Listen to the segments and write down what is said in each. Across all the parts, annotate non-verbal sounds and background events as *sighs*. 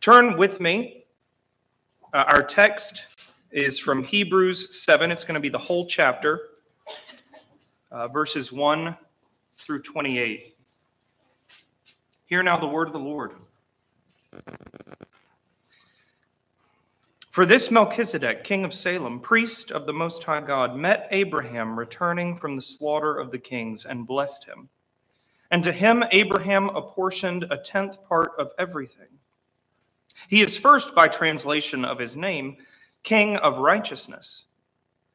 Turn with me. Uh, our text is from Hebrews 7. It's going to be the whole chapter, uh, verses 1 through 28. Hear now the word of the Lord. For this Melchizedek, king of Salem, priest of the Most High God, met Abraham returning from the slaughter of the kings and blessed him. And to him Abraham apportioned a tenth part of everything. He is first, by translation of his name, king of righteousness.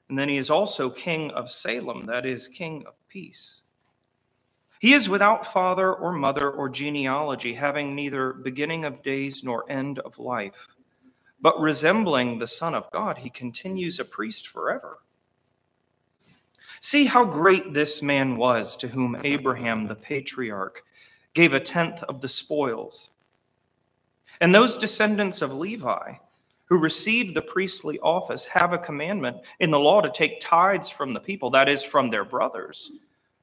And then he is also king of Salem, that is, king of peace. He is without father or mother or genealogy, having neither beginning of days nor end of life. But resembling the Son of God, he continues a priest forever. See how great this man was to whom Abraham the patriarch gave a tenth of the spoils. And those descendants of Levi who received the priestly office have a commandment in the law to take tithes from the people, that is, from their brothers,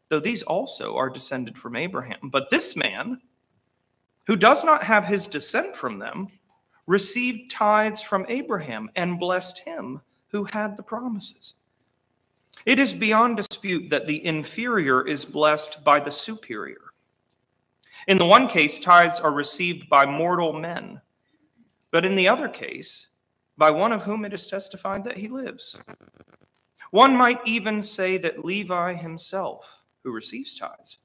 though these also are descended from Abraham. But this man, who does not have his descent from them, received tithes from Abraham and blessed him who had the promises. It is beyond dispute that the inferior is blessed by the superior. In the one case, tithes are received by mortal men, but in the other case, by one of whom it is testified that he lives. One might even say that Levi himself, who receives tithes,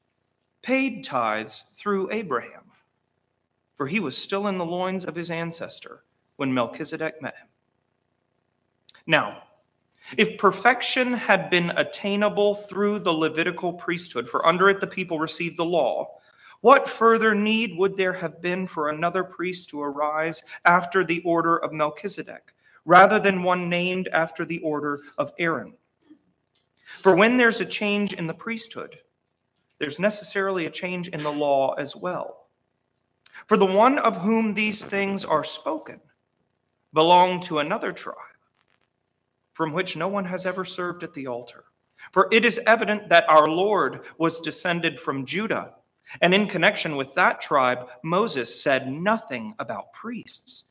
paid tithes through Abraham, for he was still in the loins of his ancestor when Melchizedek met him. Now, if perfection had been attainable through the Levitical priesthood, for under it the people received the law, what further need would there have been for another priest to arise after the order of Melchizedek, rather than one named after the order of Aaron? For when there's a change in the priesthood, there's necessarily a change in the law as well. For the one of whom these things are spoken belonged to another tribe from which no one has ever served at the altar. For it is evident that our Lord was descended from Judah, and in connection with that tribe, Moses said nothing about priests.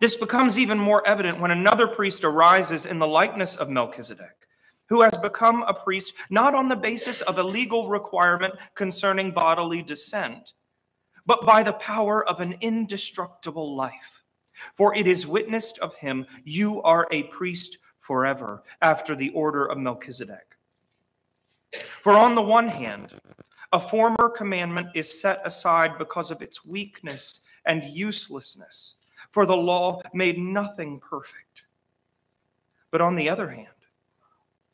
This becomes even more evident when another priest arises in the likeness of Melchizedek, who has become a priest not on the basis of a legal requirement concerning bodily descent, but by the power of an indestructible life. For it is witnessed of him, you are a priest forever, after the order of Melchizedek. For on the one hand, a former commandment is set aside because of its weakness and uselessness, for the law made nothing perfect. But on the other hand,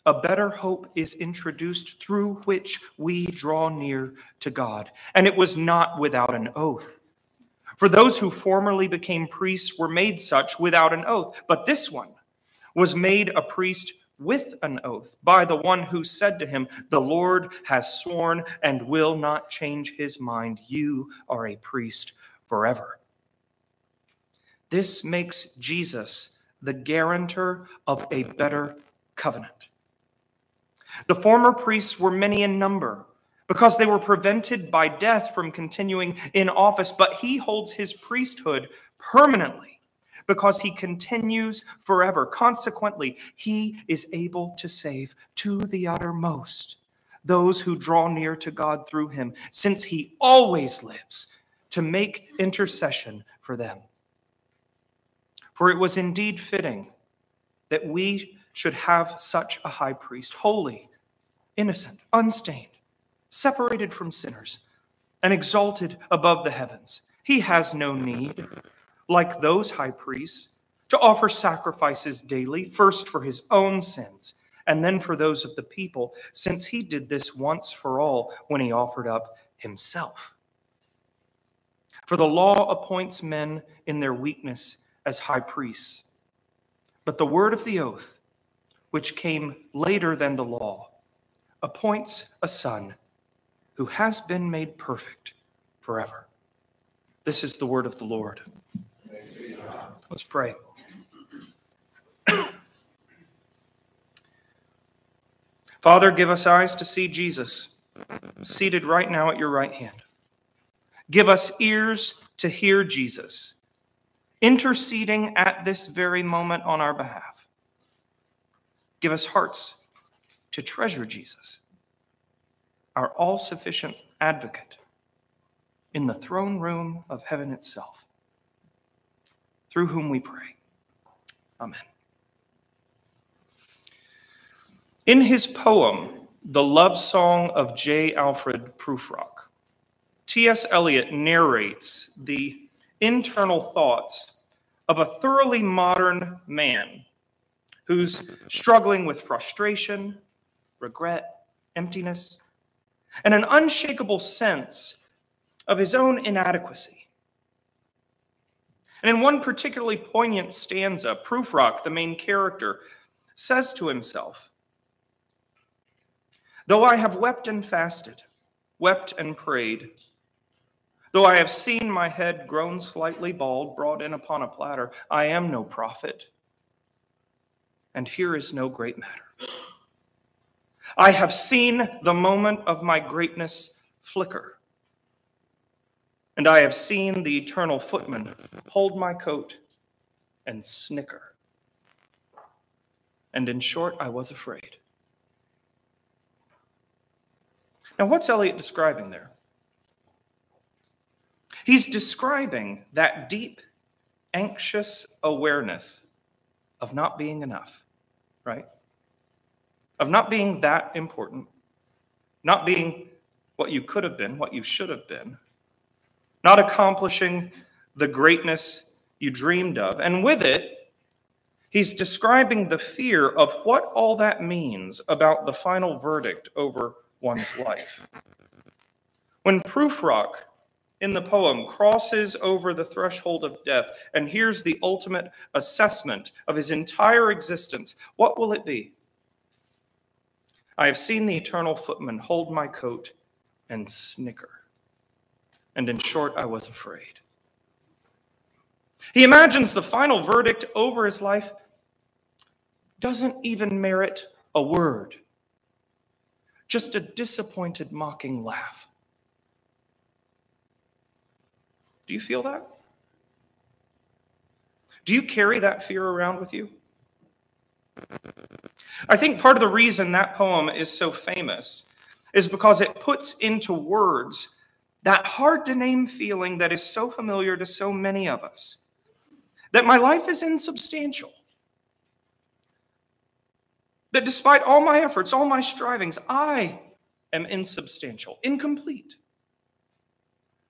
a better hope is introduced through which we draw near to God, and it was not without an oath. For those who formerly became priests were made such without an oath, but this one was made a priest with an oath by the one who said to him, The Lord has sworn and will not change his mind. You are a priest forever. This makes Jesus the guarantor of a better covenant. The former priests were many in number because they were prevented by death from continuing in office, but he holds his priesthood permanently because he continues forever. Consequently, he is able to save to the uttermost those who draw near to God through him, since he always lives to make intercession for them. For it was indeed fitting that we should have such a high priest, holy, innocent, unstained separated from sinners, and exalted above the heavens. He has no need, like those high priests, to offer sacrifices daily, first for his own sins, and then for those of the people, since he did this once for all when he offered up himself. For the law appoints men in their weakness as high priests. But the word of the oath, which came later than the law, appoints a son who has been made perfect forever. This is the word of the Lord. Let's pray. Father, give us eyes to see Jesus seated right now at your right hand. Give us ears to hear Jesus interceding at this very moment on our behalf. Give us hearts to treasure Jesus, our all sufficient advocate in the throne room of heaven itself, through whom we pray. Amen. In his poem, The Love Song of J. Alfred Prufrock, T.S. Eliot narrates the internal thoughts of a thoroughly modern man who's struggling with frustration, regret, emptiness, and an unshakable sense of his own inadequacy. And in one particularly poignant stanza, Prufrock, the main character, says to himself, Though I have wept and fasted, wept and prayed, though I have seen my head grown slightly bald, brought in upon a platter, I am no prophet, and here is no great matter. I have seen the moment of my greatness flicker, and I have seen the eternal footman hold my coat and snicker. And in short, I was afraid. Now, what's Eliot describing there? He's describing that deep, anxious awareness of not being enough, right? Of not being that important, not being what you could have been, what you should have been, not accomplishing the greatness you dreamed of. And with it, he's describing the fear of what all that means about the final verdict over one's life. When Prufrock in the poem crosses over the threshold of death and hears the ultimate assessment of his entire existence, what will it be? I have seen the eternal footman hold my coat and snicker. And in short, I was afraid. He imagines the final verdict over his life doesn't even merit a word just a disappointed, mocking laugh. Do you feel that? Do you carry that fear around with you? I think part of the reason that poem is so famous is because it puts into words that hard to name feeling that is so familiar to so many of us that my life is insubstantial. That despite all my efforts, all my strivings, I am insubstantial, incomplete.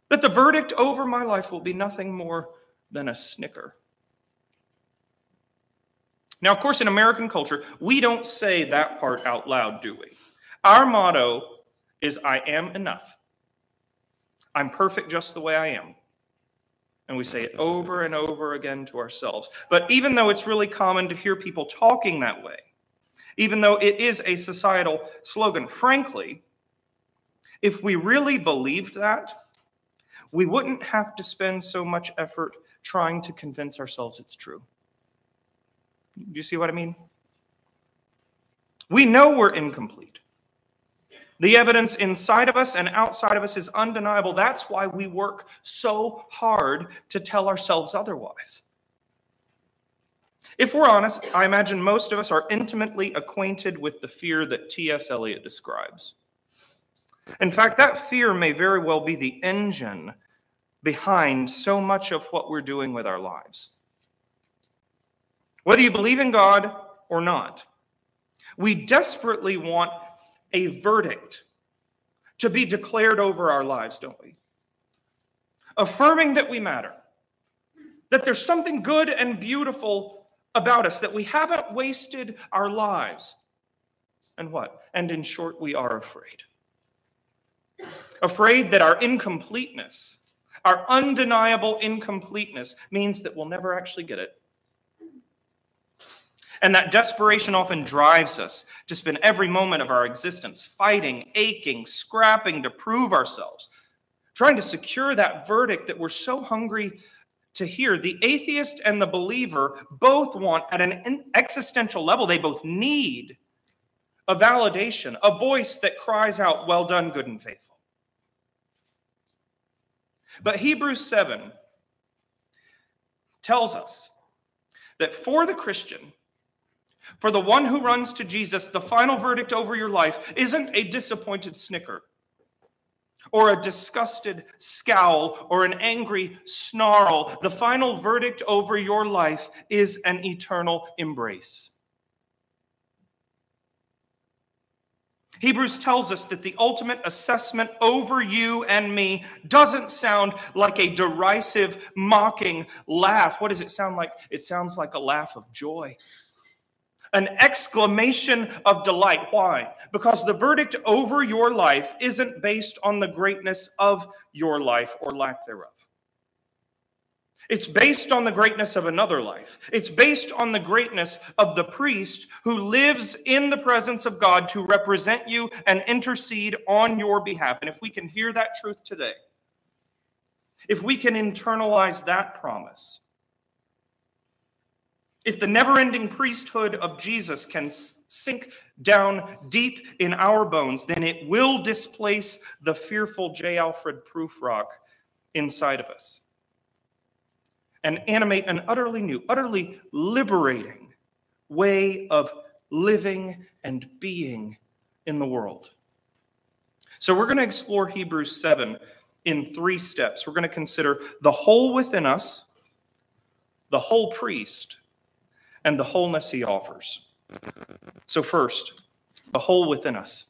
That the verdict over my life will be nothing more than a snicker. Now, of course, in American culture, we don't say that part out loud, do we? Our motto is I am enough. I'm perfect just the way I am. And we say it over and over again to ourselves. But even though it's really common to hear people talking that way, even though it is a societal slogan. Frankly, if we really believed that, we wouldn't have to spend so much effort trying to convince ourselves it's true. Do you see what I mean? We know we're incomplete. The evidence inside of us and outside of us is undeniable. That's why we work so hard to tell ourselves otherwise. If we're honest, I imagine most of us are intimately acquainted with the fear that T.S. Eliot describes. In fact, that fear may very well be the engine behind so much of what we're doing with our lives. Whether you believe in God or not, we desperately want a verdict to be declared over our lives, don't we? Affirming that we matter, that there's something good and beautiful about us that we haven't wasted our lives. And what? And in short, we are afraid. Afraid that our incompleteness, our undeniable incompleteness, means that we'll never actually get it. And that desperation often drives us to spend every moment of our existence fighting, aching, scrapping to prove ourselves, trying to secure that verdict that we're so hungry to hear. The atheist and the believer both want, at an existential level, they both need a validation, a voice that cries out, Well done, good and faithful. But Hebrews 7 tells us that for the Christian, for the one who runs to Jesus, the final verdict over your life isn't a disappointed snicker or a disgusted scowl or an angry snarl. The final verdict over your life is an eternal embrace. Hebrews tells us that the ultimate assessment over you and me doesn't sound like a derisive, mocking laugh. What does it sound like? It sounds like a laugh of joy an exclamation of delight. Why? Because the verdict over your life isn't based on the greatness of your life or lack thereof. It's based on the greatness of another life. It's based on the greatness of the priest who lives in the presence of God to represent you and intercede on your behalf. And if we can hear that truth today, if we can internalize that promise, if the never ending priesthood of Jesus can sink down deep in our bones, then it will displace the fearful J. Alfred Prufrock inside of us and animate an utterly new, utterly liberating way of living and being in the world. So, we're going to explore Hebrews 7 in three steps. We're going to consider the hole within us, the whole priest, and the wholeness he offers. So, first, the hole within us.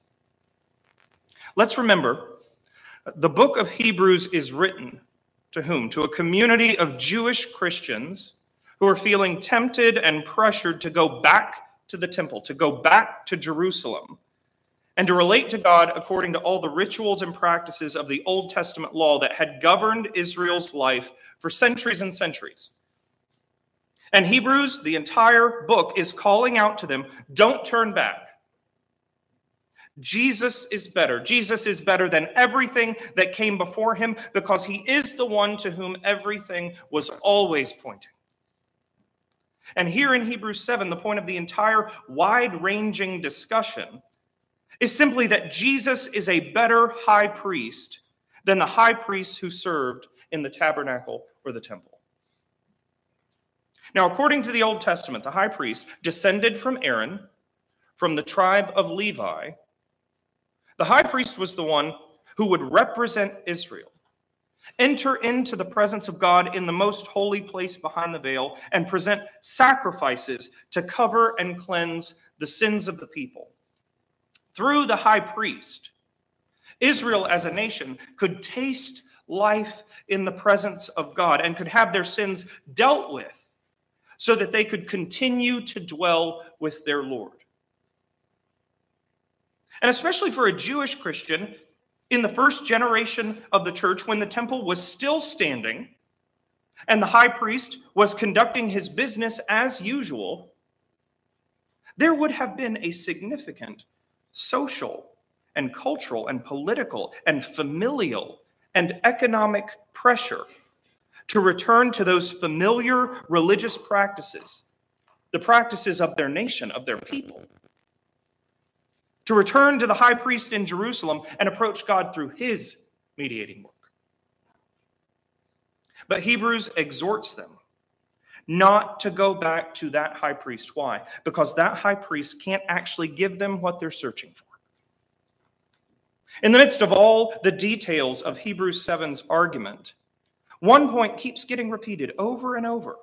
Let's remember the book of Hebrews is written to whom? To a community of Jewish Christians who are feeling tempted and pressured to go back to the temple, to go back to Jerusalem, and to relate to God according to all the rituals and practices of the Old Testament law that had governed Israel's life for centuries and centuries. And Hebrews, the entire book, is calling out to them don't turn back. Jesus is better. Jesus is better than everything that came before him because he is the one to whom everything was always pointing. And here in Hebrews 7, the point of the entire wide ranging discussion is simply that Jesus is a better high priest than the high priests who served in the tabernacle or the temple. Now, according to the Old Testament, the high priest descended from Aaron, from the tribe of Levi the high priest was the one who would represent Israel, enter into the presence of God in the most holy place behind the veil, and present sacrifices to cover and cleanse the sins of the people. Through the high priest, Israel as a nation could taste life in the presence of God and could have their sins dealt with so that they could continue to dwell with their Lord. And especially for a Jewish Christian in the first generation of the church, when the temple was still standing and the high priest was conducting his business as usual, there would have been a significant social and cultural and political and familial and economic pressure to return to those familiar religious practices, the practices of their nation, of their people to return to the high priest in Jerusalem and approach God through his mediating work. But Hebrews exhorts them not to go back to that high priest. Why? Because that high priest can't actually give them what they're searching for. In the midst of all the details of Hebrews 7's argument, one point keeps getting repeated over and over.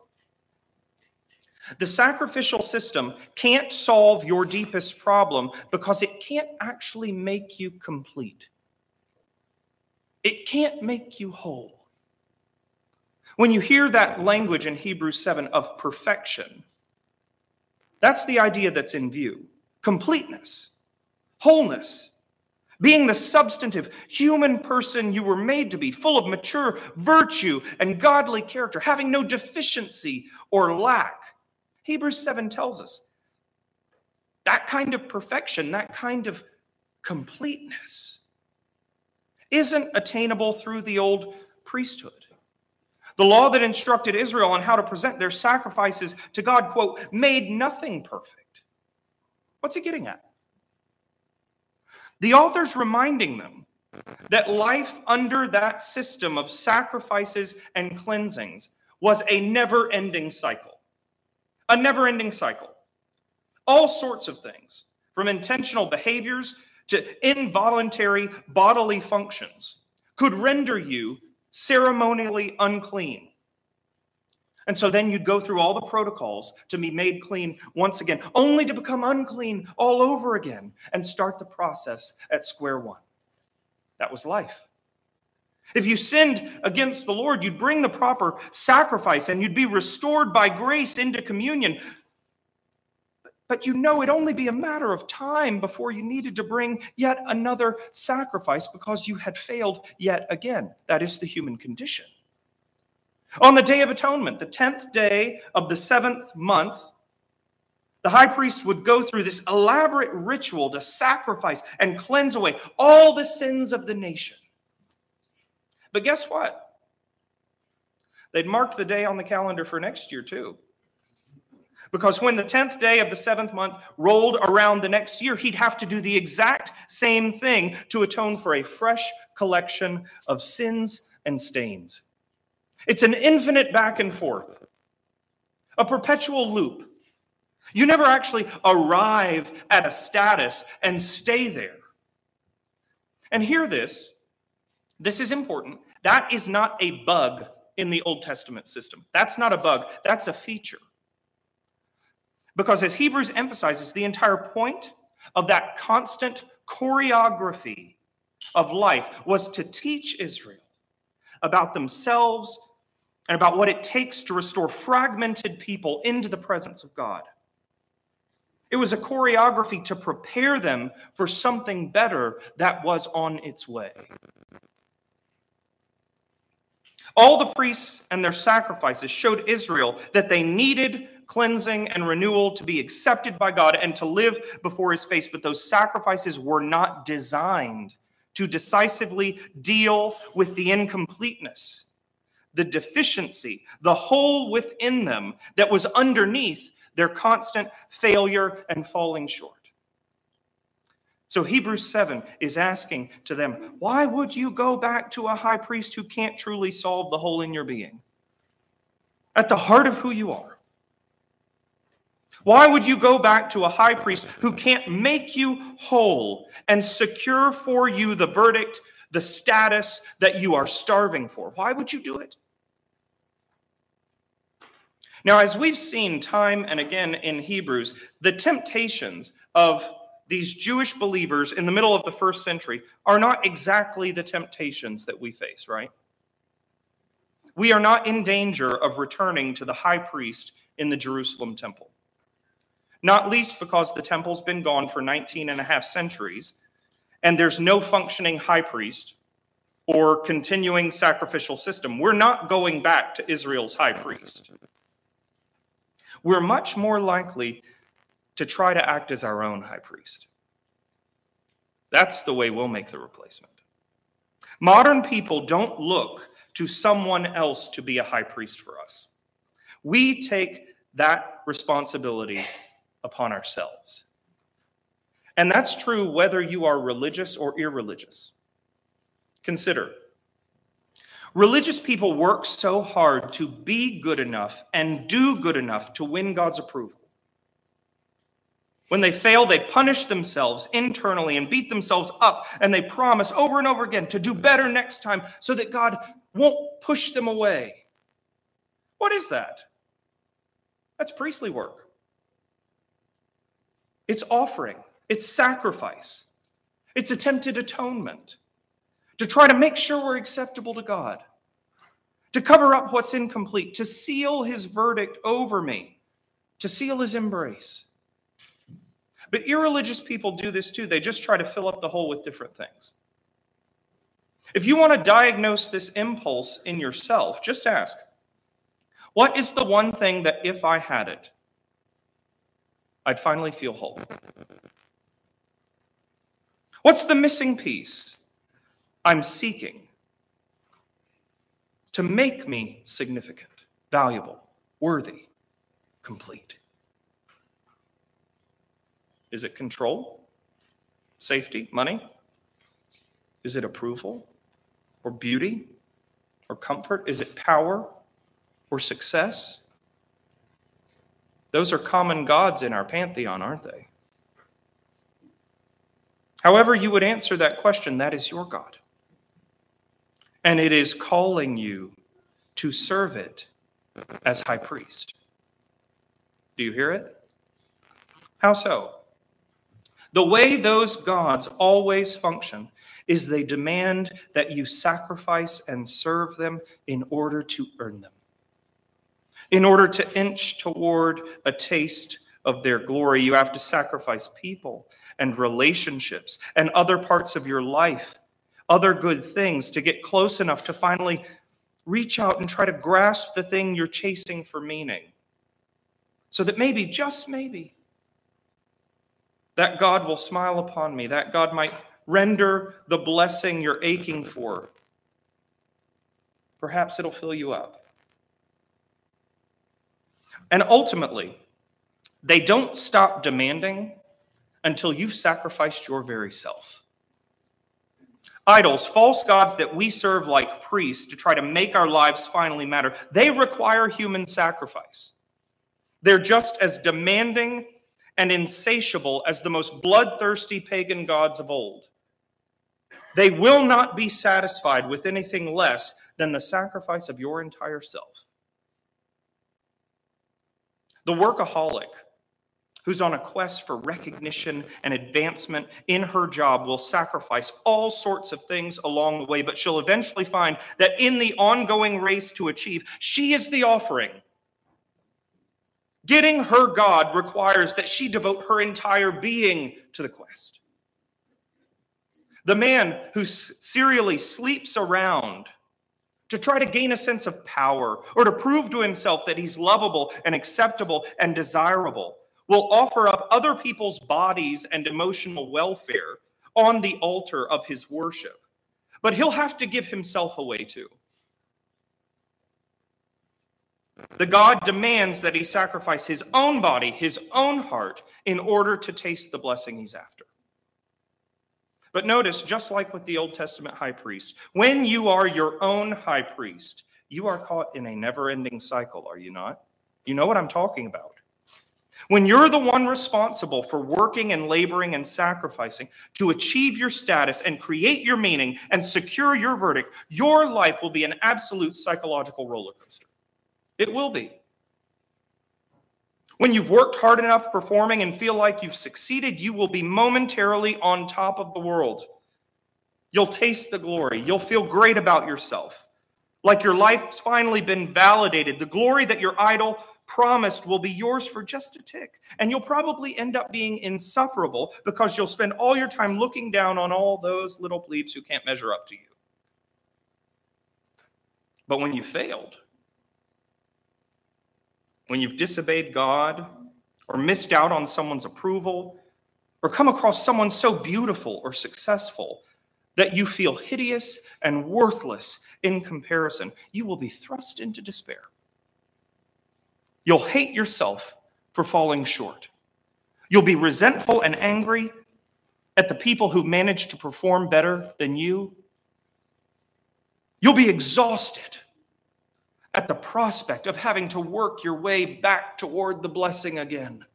The sacrificial system can't solve your deepest problem because it can't actually make you complete. It can't make you whole. When you hear that language in Hebrews 7 of perfection, that's the idea that's in view completeness, wholeness, being the substantive human person you were made to be, full of mature virtue and godly character, having no deficiency or lack. Hebrews 7 tells us that kind of perfection, that kind of completeness, isn't attainable through the old priesthood. The law that instructed Israel on how to present their sacrifices to God, quote, made nothing perfect. What's he getting at? The author's reminding them that life under that system of sacrifices and cleansings was a never ending cycle. A never ending cycle. All sorts of things, from intentional behaviors to involuntary bodily functions, could render you ceremonially unclean. And so then you'd go through all the protocols to be made clean once again, only to become unclean all over again and start the process at square one. That was life. If you sinned against the Lord, you'd bring the proper sacrifice and you'd be restored by grace into communion. But you know it'd only be a matter of time before you needed to bring yet another sacrifice because you had failed yet again. That is the human condition. On the Day of Atonement, the 10th day of the seventh month, the high priest would go through this elaborate ritual to sacrifice and cleanse away all the sins of the nation. But guess what? They'd marked the day on the calendar for next year, too. Because when the 10th day of the seventh month rolled around the next year, he'd have to do the exact same thing to atone for a fresh collection of sins and stains. It's an infinite back and forth, a perpetual loop. You never actually arrive at a status and stay there. And hear this this is important. That is not a bug in the Old Testament system. That's not a bug, that's a feature. Because as Hebrews emphasizes, the entire point of that constant choreography of life was to teach Israel about themselves and about what it takes to restore fragmented people into the presence of God. It was a choreography to prepare them for something better that was on its way. All the priests and their sacrifices showed Israel that they needed cleansing and renewal to be accepted by God and to live before his face, but those sacrifices were not designed to decisively deal with the incompleteness, the deficiency, the hole within them that was underneath their constant failure and falling short. So Hebrews 7 is asking to them, why would you go back to a high priest who can't truly solve the hole in your being? At the heart of who you are. Why would you go back to a high priest who can't make you whole and secure for you the verdict, the status that you are starving for? Why would you do it? Now, as we've seen time and again in Hebrews, the temptations of these Jewish believers in the middle of the first century are not exactly the temptations that we face, right? We are not in danger of returning to the high priest in the Jerusalem temple. Not least because the temple's been gone for 19 and a half centuries, and there's no functioning high priest or continuing sacrificial system. We're not going back to Israel's high priest. We're much more likely to try to act as our own high priest. That's the way we'll make the replacement. Modern people don't look to someone else to be a high priest for us. We take that responsibility upon ourselves. And that's true whether you are religious or irreligious. Consider religious people work so hard to be good enough and do good enough to win God's approval. When they fail, they punish themselves internally and beat themselves up, and they promise over and over again to do better next time so that God won't push them away. What is that? That's priestly work. It's offering, it's sacrifice, it's attempted atonement to try to make sure we're acceptable to God, to cover up what's incomplete, to seal his verdict over me, to seal his embrace. But irreligious people do this too. They just try to fill up the hole with different things. If you want to diagnose this impulse in yourself, just ask what is the one thing that if I had it, I'd finally feel whole? What's the missing piece I'm seeking to make me significant, valuable, worthy, complete? Is it control? Safety? Money? Is it approval or beauty or comfort? Is it power or success? Those are common gods in our pantheon, aren't they? However, you would answer that question, that is your God. And it is calling you to serve it as high priest. Do you hear it? How so? The way those gods always function is they demand that you sacrifice and serve them in order to earn them, in order to inch toward a taste of their glory. You have to sacrifice people and relationships and other parts of your life, other good things to get close enough to finally reach out and try to grasp the thing you're chasing for meaning. So that maybe, just maybe, that God will smile upon me, that God might render the blessing you're aching for. Perhaps it'll fill you up. And ultimately, they don't stop demanding until you've sacrificed your very self. Idols, false gods that we serve like priests to try to make our lives finally matter, they require human sacrifice. They're just as demanding and insatiable as the most bloodthirsty pagan gods of old. They will not be satisfied with anything less than the sacrifice of your entire self. The workaholic who's on a quest for recognition and advancement in her job will sacrifice all sorts of things along the way, but she'll eventually find that in the ongoing race to achieve, she is the offering. Getting her God requires that she devote her entire being to the quest. The man who serially sleeps around to try to gain a sense of power or to prove to himself that he's lovable and acceptable and desirable will offer up other people's bodies and emotional welfare on the altar of his worship. But he'll have to give himself away too. The God demands that he sacrifice his own body, his own heart, in order to taste the blessing he's after. But notice, just like with the Old Testament high priest, when you are your own high priest, you are caught in a never ending cycle, are you not? You know what I'm talking about. When you're the one responsible for working and laboring and sacrificing to achieve your status and create your meaning and secure your verdict, your life will be an absolute psychological roller coaster. It will be. When you've worked hard enough performing and feel like you've succeeded, you will be momentarily on top of the world. You'll taste the glory. You'll feel great about yourself, like your life's finally been validated. The glory that your idol promised will be yours for just a tick. And you'll probably end up being insufferable because you'll spend all your time looking down on all those little plebes who can't measure up to you. But when you failed, when you've disobeyed God or missed out on someone's approval or come across someone so beautiful or successful that you feel hideous and worthless in comparison, you will be thrust into despair. You'll hate yourself for falling short. You'll be resentful and angry at the people who managed to perform better than you. You'll be exhausted at the prospect of having to work your way back toward the blessing again.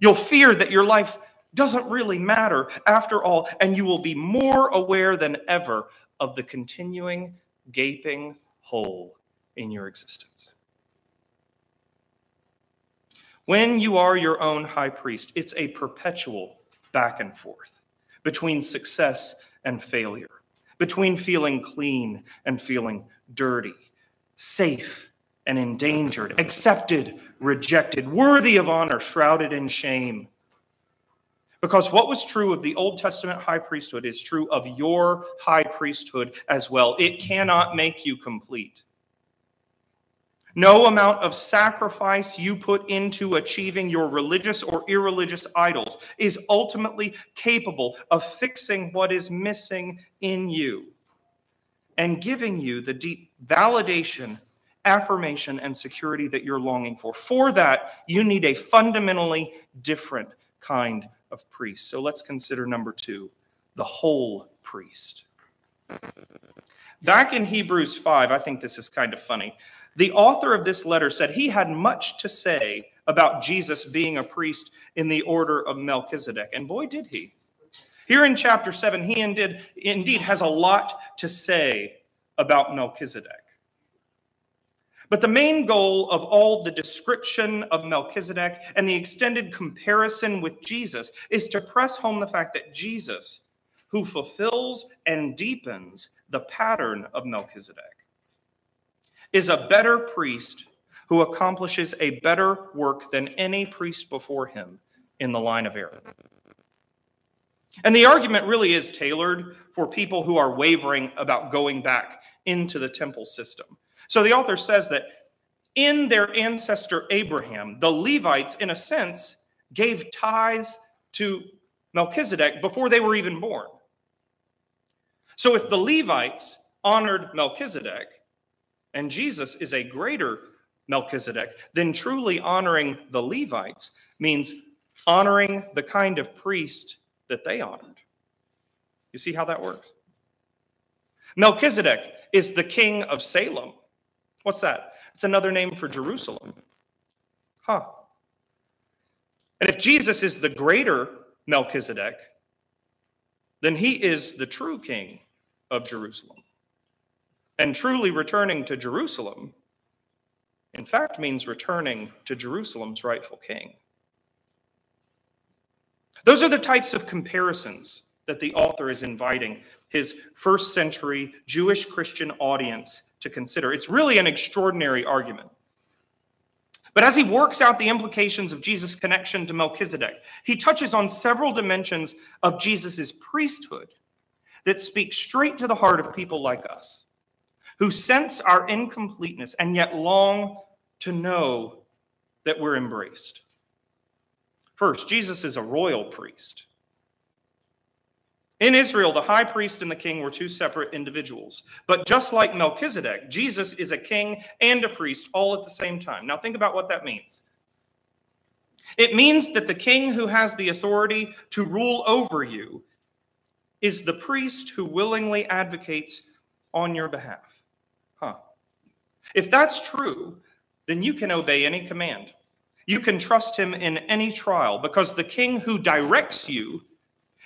You'll fear that your life doesn't really matter after all, and you will be more aware than ever of the continuing gaping hole in your existence. When you are your own high priest, it's a perpetual back and forth between success and failure, between feeling clean and feeling dirty, safe and endangered, accepted, rejected, worthy of honor, shrouded in shame. Because what was true of the Old Testament high priesthood is true of your high priesthood as well. It cannot make you complete. No amount of sacrifice you put into achieving your religious or irreligious idols is ultimately capable of fixing what is missing in you and giving you the deep validation, affirmation, and security that you're longing for. For that, you need a fundamentally different kind of priest. So let's consider number two the whole priest. Back in Hebrews 5, I think this is kind of funny. The author of this letter said he had much to say about Jesus being a priest in the order of Melchizedek. And boy, did he. Here in chapter 7, he indeed, indeed has a lot to say about Melchizedek. But the main goal of all the description of Melchizedek and the extended comparison with Jesus is to press home the fact that Jesus, who fulfills and deepens the pattern of Melchizedek, is a better priest who accomplishes a better work than any priest before him in the line of Aaron. And the argument really is tailored for people who are wavering about going back into the temple system. So the author says that in their ancestor Abraham, the Levites, in a sense, gave tithes to Melchizedek before they were even born. So if the Levites honored Melchizedek, and Jesus is a greater Melchizedek, then truly honoring the Levites means honoring the kind of priest that they honored. You see how that works? Melchizedek is the king of Salem. What's that? It's another name for Jerusalem. Huh. And if Jesus is the greater Melchizedek, then he is the true king of Jerusalem. And truly returning to Jerusalem, in fact, means returning to Jerusalem's rightful king. Those are the types of comparisons that the author is inviting his first century Jewish Christian audience to consider. It's really an extraordinary argument. But as he works out the implications of Jesus' connection to Melchizedek, he touches on several dimensions of Jesus' priesthood that speak straight to the heart of people like us, who sense our incompleteness and yet long to know that we're embraced. First, Jesus is a royal priest. In Israel, the high priest and the king were two separate individuals. But just like Melchizedek, Jesus is a king and a priest all at the same time. Now, think about what that means. It means that the king who has the authority to rule over you is the priest who willingly advocates on your behalf. Huh. If that's true, then you can obey any command. You can trust him in any trial because the king who directs you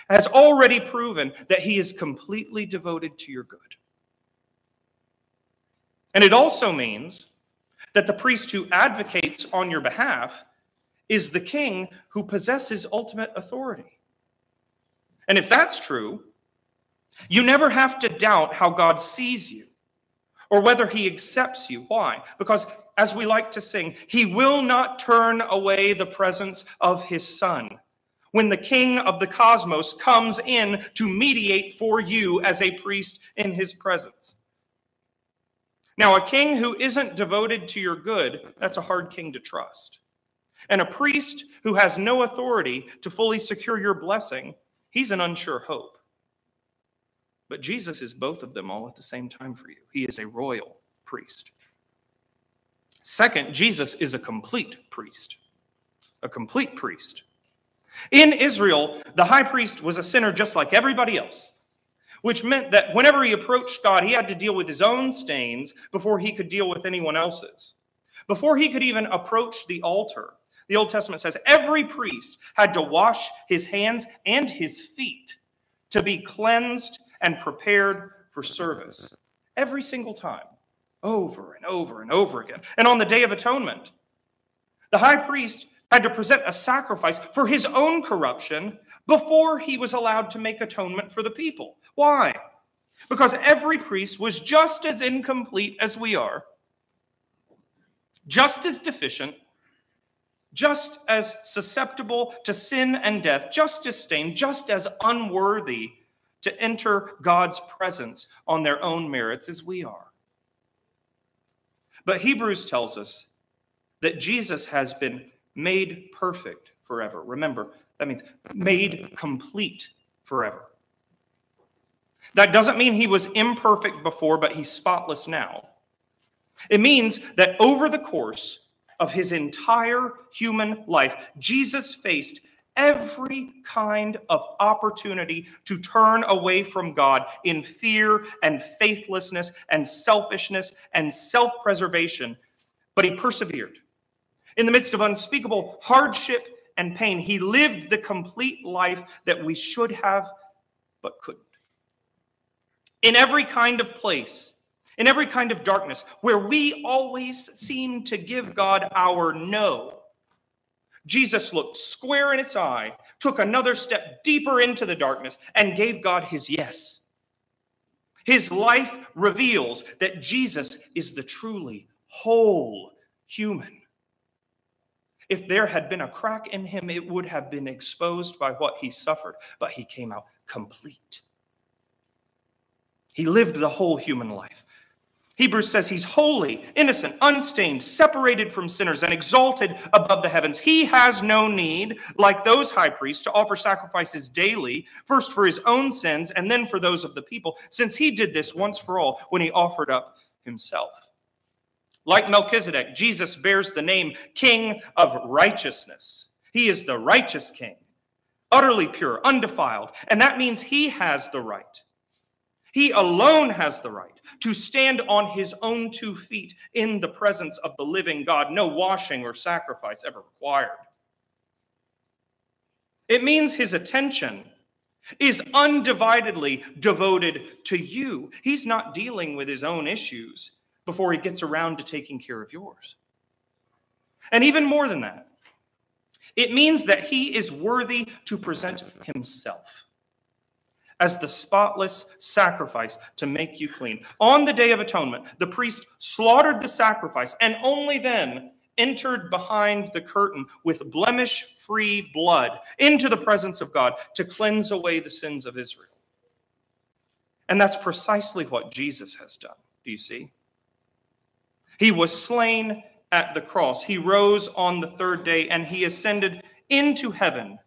has already proven that he is completely devoted to your good. And it also means that the priest who advocates on your behalf is the king who possesses ultimate authority. And if that's true, you never have to doubt how God sees you or whether he accepts you. Why? Because, as we like to sing, he will not turn away the presence of his son when the king of the cosmos comes in to mediate for you as a priest in his presence. Now, a king who isn't devoted to your good, that's a hard king to trust. And a priest who has no authority to fully secure your blessing, he's an unsure hope. But Jesus is both of them all at the same time for you. He is a royal priest. Second, Jesus is a complete priest. A complete priest. In Israel, the high priest was a sinner just like everybody else, which meant that whenever he approached God, he had to deal with his own stains before he could deal with anyone else's. Before he could even approach the altar, the Old Testament says every priest had to wash his hands and his feet to be cleansed and prepared for service. Every single time, over and over and over again. And on the Day of Atonement, the high priest had to present a sacrifice for his own corruption before he was allowed to make atonement for the people. Why? Because every priest was just as incomplete as we are, just as deficient, just as susceptible to sin and death, just as stained, just as unworthy to enter God's presence on their own merits as we are. But Hebrews tells us that Jesus has been made perfect forever. Remember, that means made complete forever. That doesn't mean he was imperfect before, but he's spotless now. It means that over the course of his entire human life, Jesus faced every kind of opportunity to turn away from God in fear and faithlessness and selfishness and self preservation, but he persevered. In the midst of unspeakable hardship and pain, he lived the complete life that we should have but couldn't. In every kind of place, in every kind of darkness, where we always seem to give God our no, Jesus looked square in its eye, took another step deeper into the darkness, and gave God his yes. His life reveals that Jesus is the truly whole human. If there had been a crack in him, it would have been exposed by what he suffered, but he came out complete. He lived the whole human life. Hebrews says he's holy, innocent, unstained, separated from sinners, and exalted above the heavens. He has no need, like those high priests, to offer sacrifices daily, first for his own sins and then for those of the people, since he did this once for all when he offered up himself. Like Melchizedek, Jesus bears the name King of Righteousness. He is the righteous king, utterly pure, undefiled, and that means he has the right. He alone has the right to stand on his own two feet in the presence of the living God, no washing or sacrifice ever required. It means his attention is undividedly devoted to you. He's not dealing with his own issues before he gets around to taking care of yours. And even more than that, it means that he is worthy to present himself as the spotless sacrifice to make you clean. On the Day of Atonement, the priest slaughtered the sacrifice and only then entered behind the curtain with blemish free blood into the presence of God to cleanse away the sins of Israel. And that's precisely what Jesus has done. Do you see? He was slain at the cross. He rose on the third day and he ascended into heaven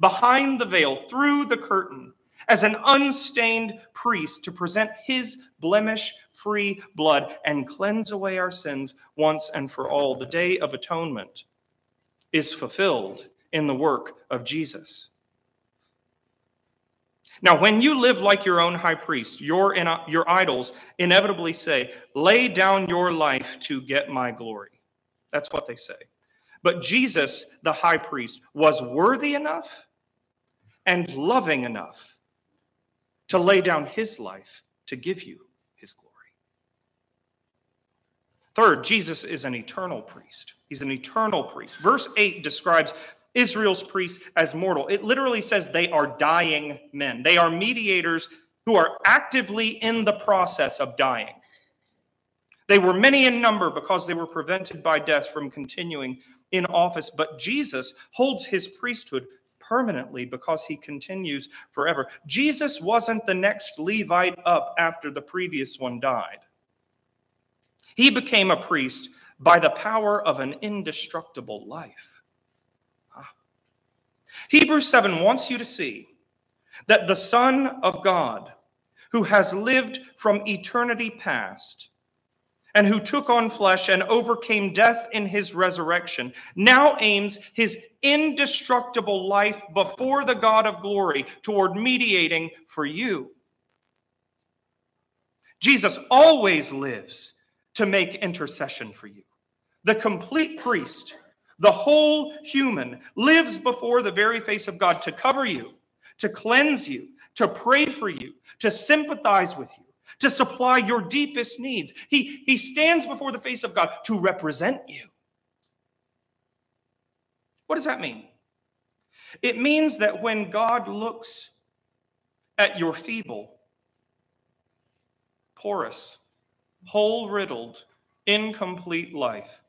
behind the veil through the curtain as an unstained priest to present his blemish free blood and cleanse away our sins once and for all. The day of atonement is fulfilled in the work of Jesus. Now, when you live like your own high priest, your, your idols inevitably say, Lay down your life to get my glory. That's what they say. But Jesus, the high priest, was worthy enough and loving enough to lay down his life to give you his glory. Third, Jesus is an eternal priest. He's an eternal priest. Verse 8 describes Israel's priests as mortal. It literally says they are dying men, they are mediators who are actively in the process of dying. They were many in number because they were prevented by death from continuing in office, but Jesus holds his priesthood permanently because he continues forever. Jesus wasn't the next Levite up after the previous one died. He became a priest by the power of an indestructible life. Ah. Hebrews 7 wants you to see that the Son of God, who has lived from eternity past, and who took on flesh and overcame death in his resurrection, now aims his indestructible life before the God of glory toward mediating for you. Jesus always lives to make intercession for you. The complete priest, the whole human, lives before the very face of God to cover you, to cleanse you, to pray for you, to sympathize with you to supply your deepest needs. He, he stands before the face of God to represent you. What does that mean? It means that when God looks at your feeble, porous, hole riddled, incomplete life,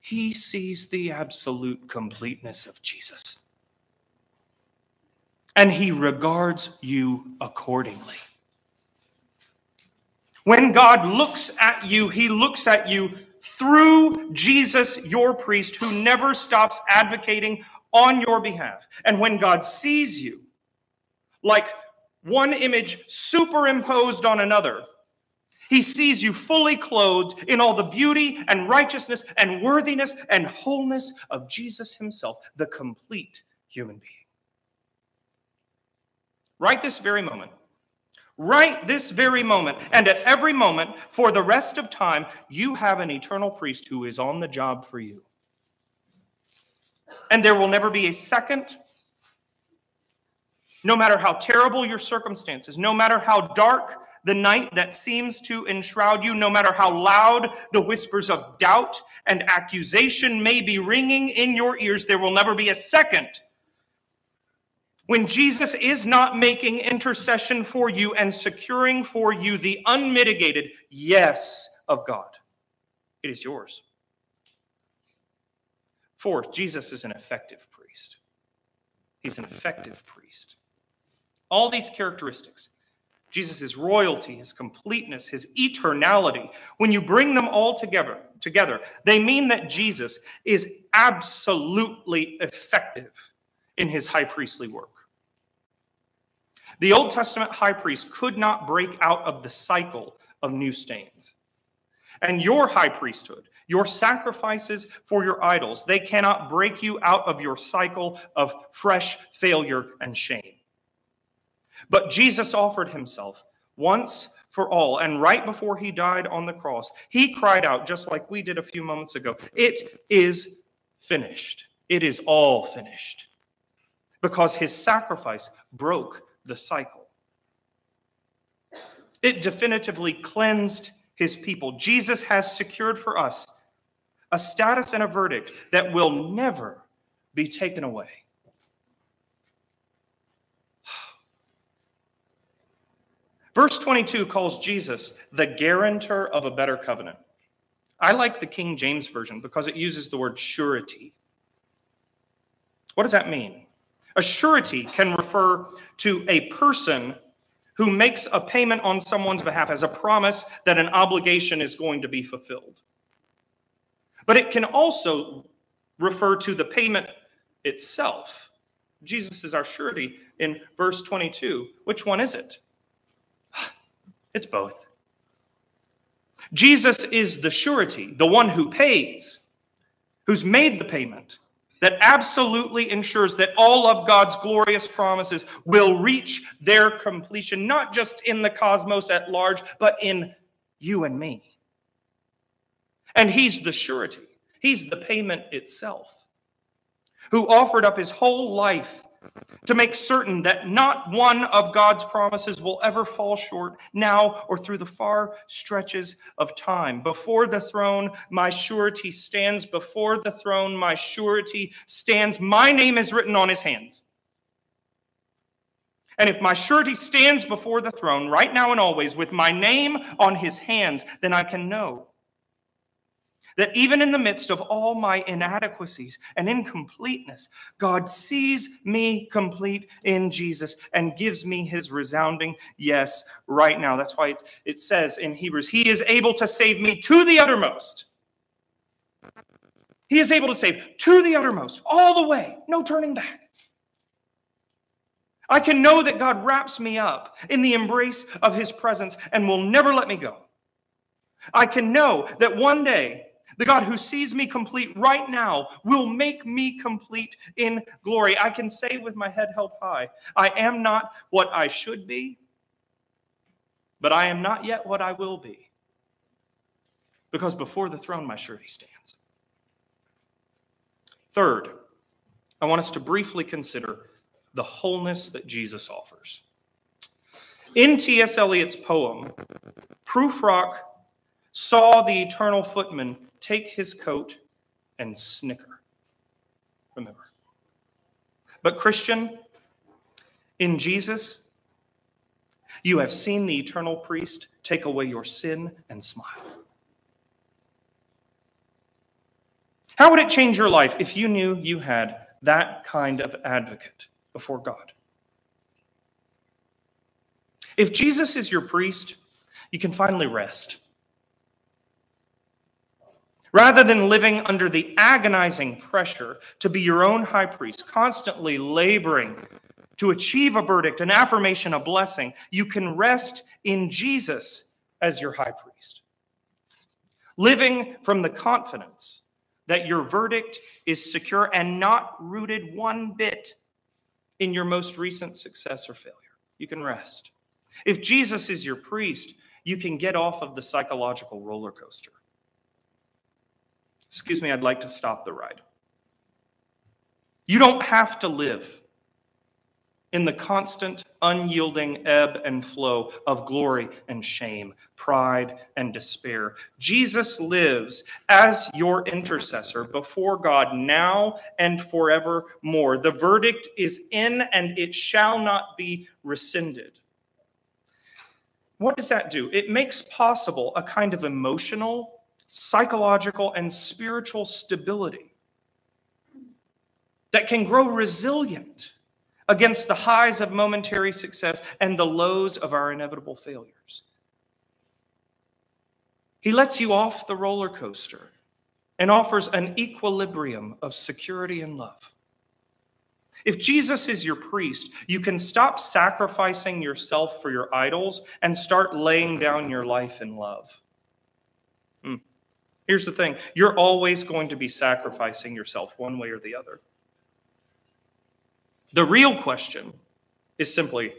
he sees the absolute completeness of Jesus. And he regards you accordingly. When God looks at you, he looks at you through Jesus, your priest, who never stops advocating on your behalf. And when God sees you, like one image superimposed on another, he sees you fully clothed in all the beauty and righteousness and worthiness and wholeness of Jesus himself, the complete human being. Right this very moment, right this very moment, and at every moment for the rest of time, you have an eternal priest who is on the job for you. And there will never be a second, no matter how terrible your circumstances, no matter how dark the night that seems to enshroud you, no matter how loud the whispers of doubt and accusation may be ringing in your ears, there will never be a second when Jesus is not making intercession for you and securing for you the unmitigated yes of God. It is yours. Fourth, Jesus is an effective priest. He's an effective priest. All these characteristics Jesus' royalty, his completeness, his eternality, when you bring them all together, together, they mean that Jesus is absolutely effective in his high priestly work. The Old Testament high priest could not break out of the cycle of new stains. And your high priesthood, your sacrifices for your idols, they cannot break you out of your cycle of fresh failure and shame. But Jesus offered himself once for all. And right before he died on the cross, he cried out, just like we did a few moments ago, It is finished. It is all finished. Because his sacrifice broke the cycle. It definitively cleansed his people. Jesus has secured for us a status and a verdict that will never be taken away. *sighs* Verse 22 calls Jesus the guarantor of a better covenant. I like the King James Version because it uses the word surety. What does that mean? A surety can refer to a person who makes a payment on someone's behalf as a promise that an obligation is going to be fulfilled. But it can also refer to the payment itself. Jesus is our surety in verse 22. Which one is it? *sighs* It's both. Jesus is the surety, the one who pays, who's made the payment, that absolutely ensures that all of God's glorious promises will reach their completion, not just in the cosmos at large, but in you and me. And He's the surety, He's the payment itself, who offered up His whole life to make certain that not one of God's promises will ever fall short now or through the far stretches of time. Before the throne, my surety stands. Before the throne, my surety stands. My name is written on his hands. And if my surety stands before the throne right now and always with my name on his hands, then I can know that even in the midst of all my inadequacies and incompleteness, God sees me complete in Jesus and gives me his resounding yes right now. That's why it, it says in Hebrews, He is able to save me to the uttermost. He is able to save to the uttermost, all the way, no turning back. I can know that God wraps me up in the embrace of his presence and will never let me go. I can know that one day the God who sees me complete right now will make me complete in glory. I can say with my head held high, I am not what I should be, but I am not yet what I will be. Because before the throne, my surety stands. Third, I want us to briefly consider the wholeness that Jesus offers. In T.S. Eliot's poem, Prufrock saw the eternal footman take his coat and snicker. Remember. But, Christian, in Jesus, you have seen the eternal priest take away your sin and smile. How would it change your life if you knew you had that kind of advocate before God? If Jesus is your priest, you can finally rest. Rather than living under the agonizing pressure to be your own high priest, constantly laboring to achieve a verdict, an affirmation, a blessing, you can rest in Jesus as your high priest. Living from the confidence that your verdict is secure and not rooted one bit in your most recent success or failure. You can rest. If Jesus is your priest, you can get off of the psychological roller coaster. Excuse me, I'd like to stop the ride. You don't have to live in the constant, unyielding ebb and flow of glory and shame, pride and despair. Jesus lives as your intercessor before God now and forevermore. The verdict is in and it shall not be rescinded. What does that do? It makes possible a kind of emotional, psychological, and spiritual stability that can grow resilient against the highs of momentary success and the lows of our inevitable failures. He lets you off the roller coaster and offers an equilibrium of security and love. If Jesus is your priest, you can stop sacrificing yourself for your idols and start laying down your life in love. Here's the thing you're always going to be sacrificing yourself one way or the other. The real question is simply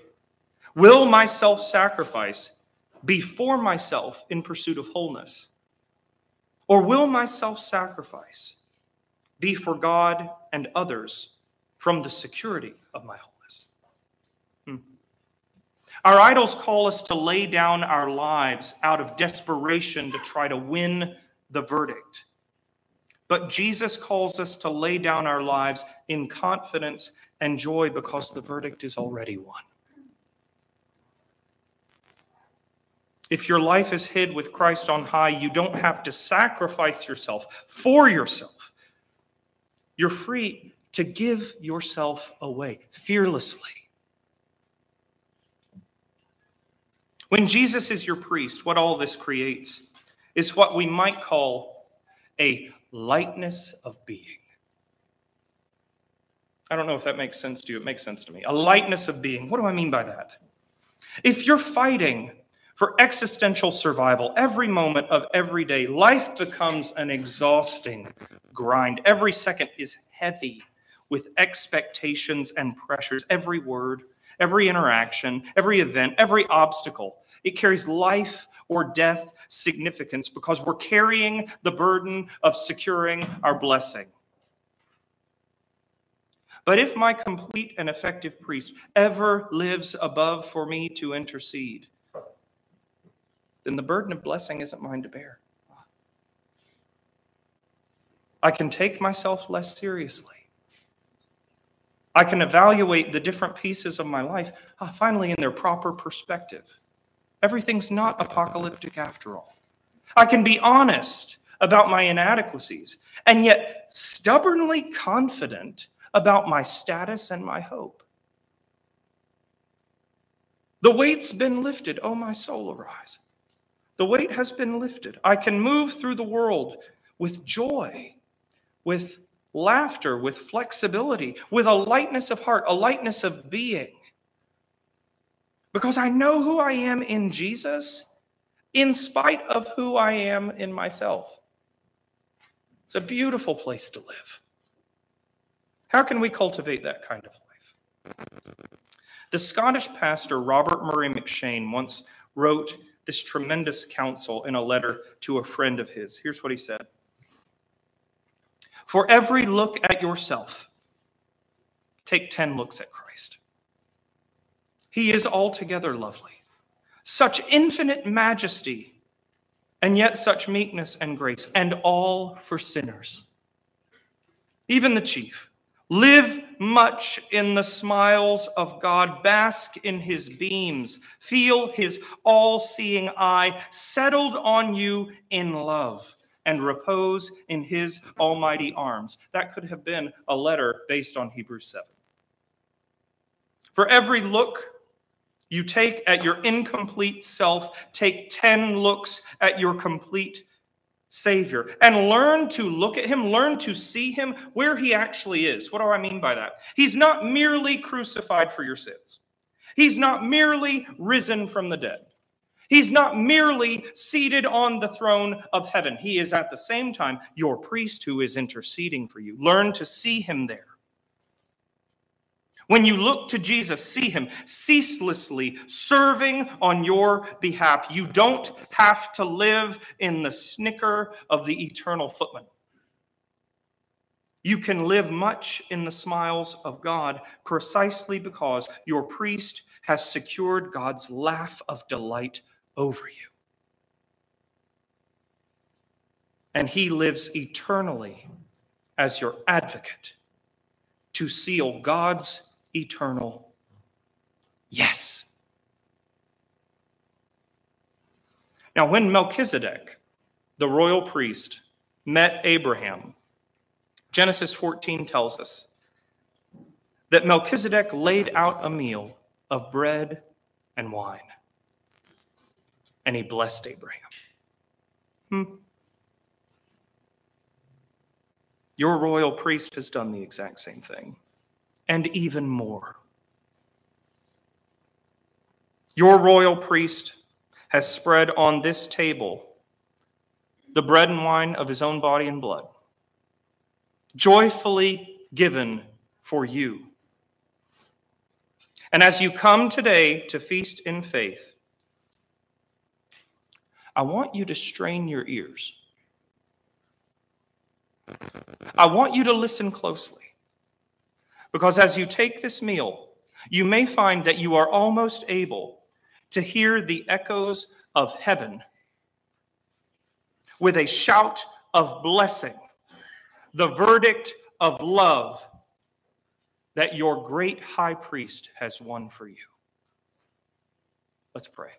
Will my self sacrifice be for myself in pursuit of wholeness? Or will my self sacrifice be for God and others from the security of my wholeness? Hmm. Our idols call us to lay down our lives out of desperation to try to win the verdict. But Jesus calls us to lay down our lives in confidence and joy because the verdict is already won. If your life is hid with Christ on high, you don't have to sacrifice yourself for yourself. You're free to give yourself away fearlessly. When Jesus is your priest, what all this creates is what we might call a lightness of being. I don't know if that makes sense to you. It makes sense to me. A lightness of being. What do I mean by that? If you're fighting for existential survival every moment of every day, life becomes an exhausting grind. Every second is heavy with expectations and pressures. Every word, every interaction, every event, every obstacle. It carries life or death significance because we're carrying the burden of securing our blessing. But if my complete and effective priest ever lives above for me to intercede, then the burden of blessing isn't mine to bear. I can take myself less seriously. I can evaluate the different pieces of my life uh, finally in their proper perspective. Everything's not apocalyptic after all. I can be honest about my inadequacies and yet stubbornly confident about my status and my hope. The weight's been lifted. Oh, my soul, arise. The weight has been lifted. I can move through the world with joy, with laughter, with flexibility, with a lightness of heart, a lightness of being. Because I know who I am in Jesus in spite of who I am in myself. It's a beautiful place to live. How can we cultivate that kind of life? The Scottish pastor Robert Murray M'Cheyne once wrote this tremendous counsel in a letter to a friend of his. Here's what he said For every look at yourself, take 10 looks at Christ. He is altogether lovely, such infinite majesty, and yet such meekness and grace, and all for sinners. Even the chief Live much in the smiles of God, bask in his beams, feel his all seeing eye settled on you in love, and repose in his almighty arms. That could have been a letter based on Hebrews 7. For every look you take at your incomplete self, take 10 looks at your complete Savior and learn to look at him, learn to see him where he actually is. What do I mean by that? He's not merely crucified for your sins, he's not merely risen from the dead. He's not merely seated on the throne of heaven. He is at the same time your priest who is interceding for you. Learn to see him there. When you look to Jesus, see him ceaselessly serving on your behalf. You don't have to live in the snicker of the eternal footman. You can live much in the smiles of God precisely because your priest has secured God's laugh of delight over you. And he lives eternally as your advocate to seal God's eternal yes. Now, when Melchizedek, the royal priest, met Abraham, Genesis 14 tells us that Melchizedek laid out a meal of bread and wine, and he blessed Abraham. Hmm. Your royal priest has done the exact same thing and even more. Your royal priest has spread on this table the bread and wine of his own body and blood, joyfully given for you. And as you come today to feast in faith, I want you to strain your ears. I want you to listen closely. Because as you take this meal, you may find that you are almost able to hear the echoes of heaven with a shout of blessing, the verdict of love that your great high priest has won for you. Let's pray.